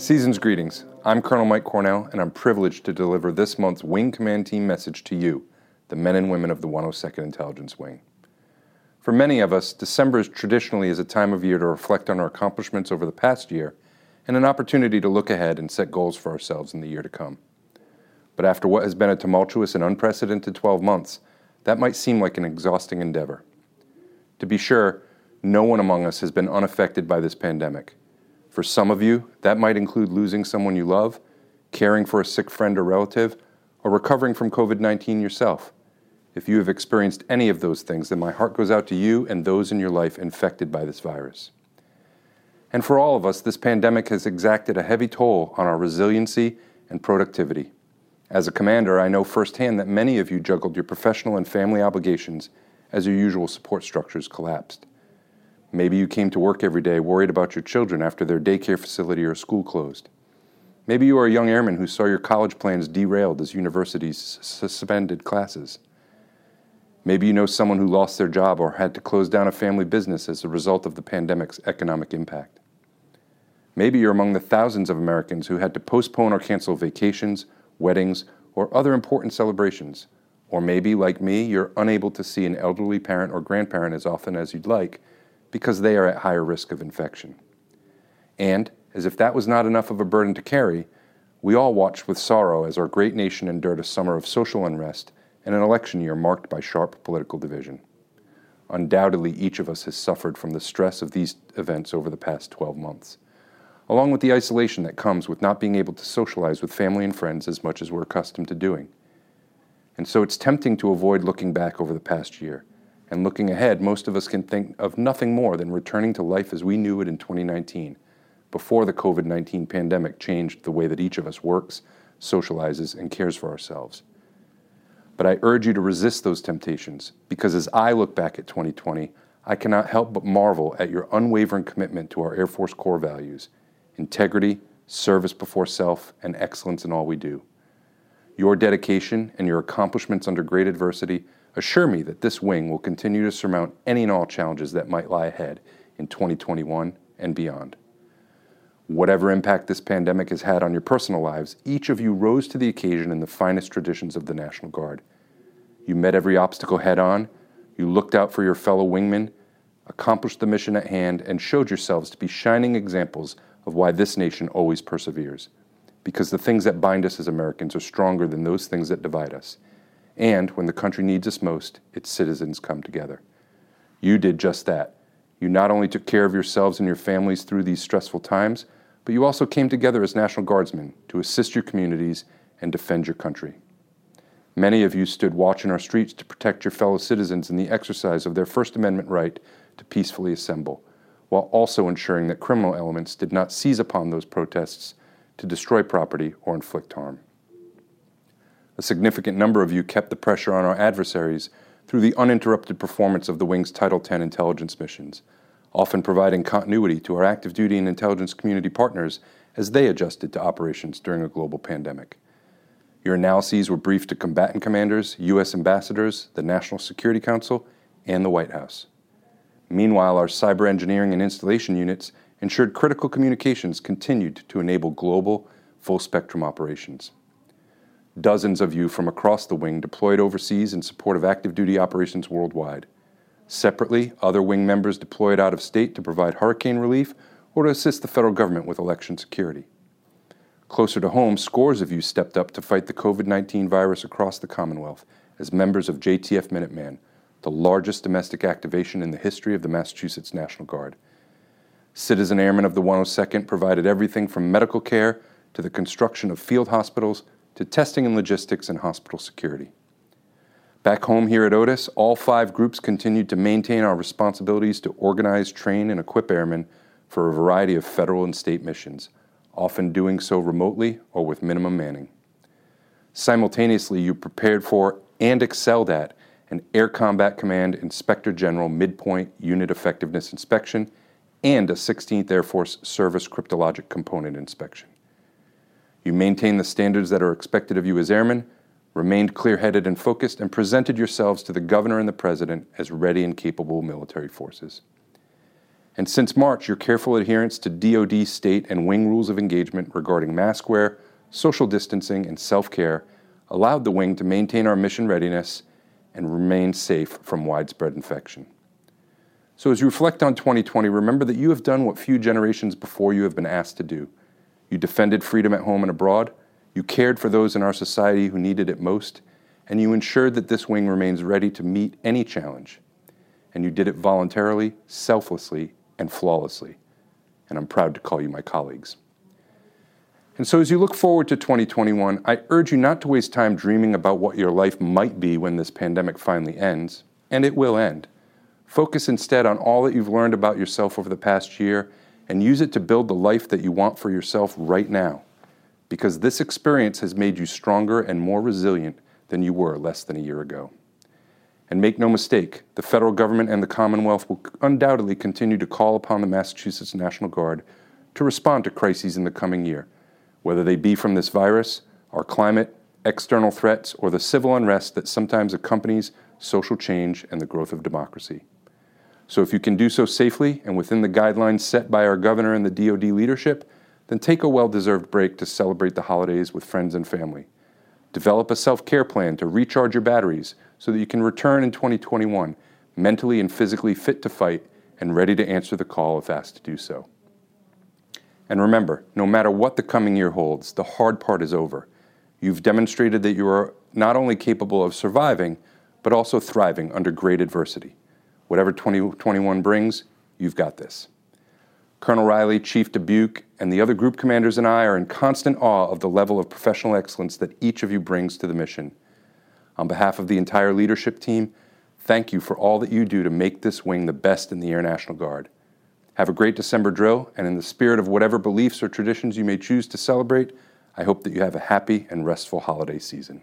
Season's greetings. I'm Colonel Mike Cornell, and I'm privileged to deliver this month's Wing Command Team message to you, the men and women of the 102nd Intelligence Wing. For many of us, December is traditionally is a time of year to reflect on our accomplishments over the past year and an opportunity to look ahead and set goals for ourselves in the year to come. But after what has been a tumultuous and unprecedented 12 months, that might seem like an exhausting endeavor. To be sure, no one among us has been unaffected by this pandemic. For some of you, that might include losing someone you love, caring for a sick friend or relative, or recovering from COVID 19 yourself. If you have experienced any of those things, then my heart goes out to you and those in your life infected by this virus. And for all of us, this pandemic has exacted a heavy toll on our resiliency and productivity. As a commander, I know firsthand that many of you juggled your professional and family obligations as your usual support structures collapsed. Maybe you came to work every day worried about your children after their daycare facility or school closed. Maybe you are a young airman who saw your college plans derailed as universities suspended classes. Maybe you know someone who lost their job or had to close down a family business as a result of the pandemic's economic impact. Maybe you're among the thousands of Americans who had to postpone or cancel vacations, weddings, or other important celebrations. Or maybe, like me, you're unable to see an elderly parent or grandparent as often as you'd like because they are at higher risk of infection. And, as if that was not enough of a burden to carry, we all watched with sorrow as our great nation endured a summer of social unrest and an election year marked by sharp political division. Undoubtedly, each of us has suffered from the stress of these events over the past 12 months, along with the isolation that comes with not being able to socialize with family and friends as much as we're accustomed to doing. And so it's tempting to avoid looking back over the past year and looking ahead, most of us can think of nothing more than returning to life as we knew it in 2019, before the COVID 19 pandemic changed the way that each of us works, socializes, and cares for ourselves. But I urge you to resist those temptations, because as I look back at 2020, I cannot help but marvel at your unwavering commitment to our Air Force core values integrity, service before self, and excellence in all we do. Your dedication and your accomplishments under great adversity assure me that this wing will continue to surmount any and all challenges that might lie ahead in 2021 and beyond. Whatever impact this pandemic has had on your personal lives, each of you rose to the occasion in the finest traditions of the National Guard. You met every obstacle head on, you looked out for your fellow wingmen, accomplished the mission at hand, and showed yourselves to be shining examples of why this nation always perseveres. Because the things that bind us as Americans are stronger than those things that divide us and when the country needs us most, its citizens come together. You did just that. You not only took care of yourselves and your families through these stressful times, but you also came together as National Guardsmen to assist your communities and defend your country. Many of you stood watch in our streets to protect your fellow citizens in the exercise of their First Amendment right to peacefully assemble, while also ensuring that criminal elements did not seize upon those protests to destroy property or inflict harm. A significant number of you kept the pressure on our adversaries through the uninterrupted performance of the Wing's Title X intelligence missions, often providing continuity to our active duty and intelligence community partners as they adjusted to operations during a global pandemic. Your analyses were briefed to combatant commanders, U.S. ambassadors, the National Security Council, and the White House. Meanwhile, our cyber engineering and installation units ensured critical communications continued to enable global, full spectrum operations. Dozens of you from across the wing deployed overseas in support of active duty operations worldwide. Separately, other wing members deployed out of state to provide hurricane relief or to assist the federal government with election security. Closer to home, scores of you stepped up to fight the COVID 19 virus across the Commonwealth as members of JTF Minuteman, the largest domestic activation in the history of the Massachusetts National Guard. Citizen airmen of the 102nd provided everything from medical care to the construction of field hospitals to testing and logistics and hospital security. Back home here at Otis, all five groups continued to maintain our responsibilities to organize, train, and equip airmen for a variety of federal and state missions, often doing so remotely or with minimum manning. Simultaneously, you prepared for and excelled at an Air Combat Command Inspector General Midpoint Unit Effectiveness Inspection and a 16th Air Force Service Cryptologic Component Inspection. You maintained the standards that are expected of you as airmen, remained clear headed and focused, and presented yourselves to the governor and the president as ready and capable military forces. And since March, your careful adherence to DoD, state, and wing rules of engagement regarding mask wear, social distancing, and self care allowed the wing to maintain our mission readiness and remain safe from widespread infection. So, as you reflect on 2020, remember that you have done what few generations before you have been asked to do. You defended freedom at home and abroad, you cared for those in our society who needed it most, and you ensured that this wing remains ready to meet any challenge. And you did it voluntarily, selflessly, and flawlessly. And I'm proud to call you my colleagues. And so, as you look forward to 2021, I urge you not to waste time dreaming about what your life might be when this pandemic finally ends, and it will end. Focus instead on all that you've learned about yourself over the past year and use it to build the life that you want for yourself right now. Because this experience has made you stronger and more resilient than you were less than a year ago. And make no mistake, the federal government and the Commonwealth will undoubtedly continue to call upon the Massachusetts National Guard to respond to crises in the coming year, whether they be from this virus, our climate, external threats, or the civil unrest that sometimes accompanies social change and the growth of democracy. So, if you can do so safely and within the guidelines set by our governor and the DoD leadership, then take a well deserved break to celebrate the holidays with friends and family. Develop a self care plan to recharge your batteries so that you can return in 2021 mentally and physically fit to fight and ready to answer the call if asked to do so. And remember, no matter what the coming year holds, the hard part is over. You've demonstrated that you are not only capable of surviving, but also thriving under great adversity. Whatever 2021 brings, you've got this. Colonel Riley, Chief Dubuque, and the other group commanders and I are in constant awe of the level of professional excellence that each of you brings to the mission. On behalf of the entire leadership team, thank you for all that you do to make this wing the best in the Air National Guard. Have a great December drill, and in the spirit of whatever beliefs or traditions you may choose to celebrate, I hope that you have a happy and restful holiday season.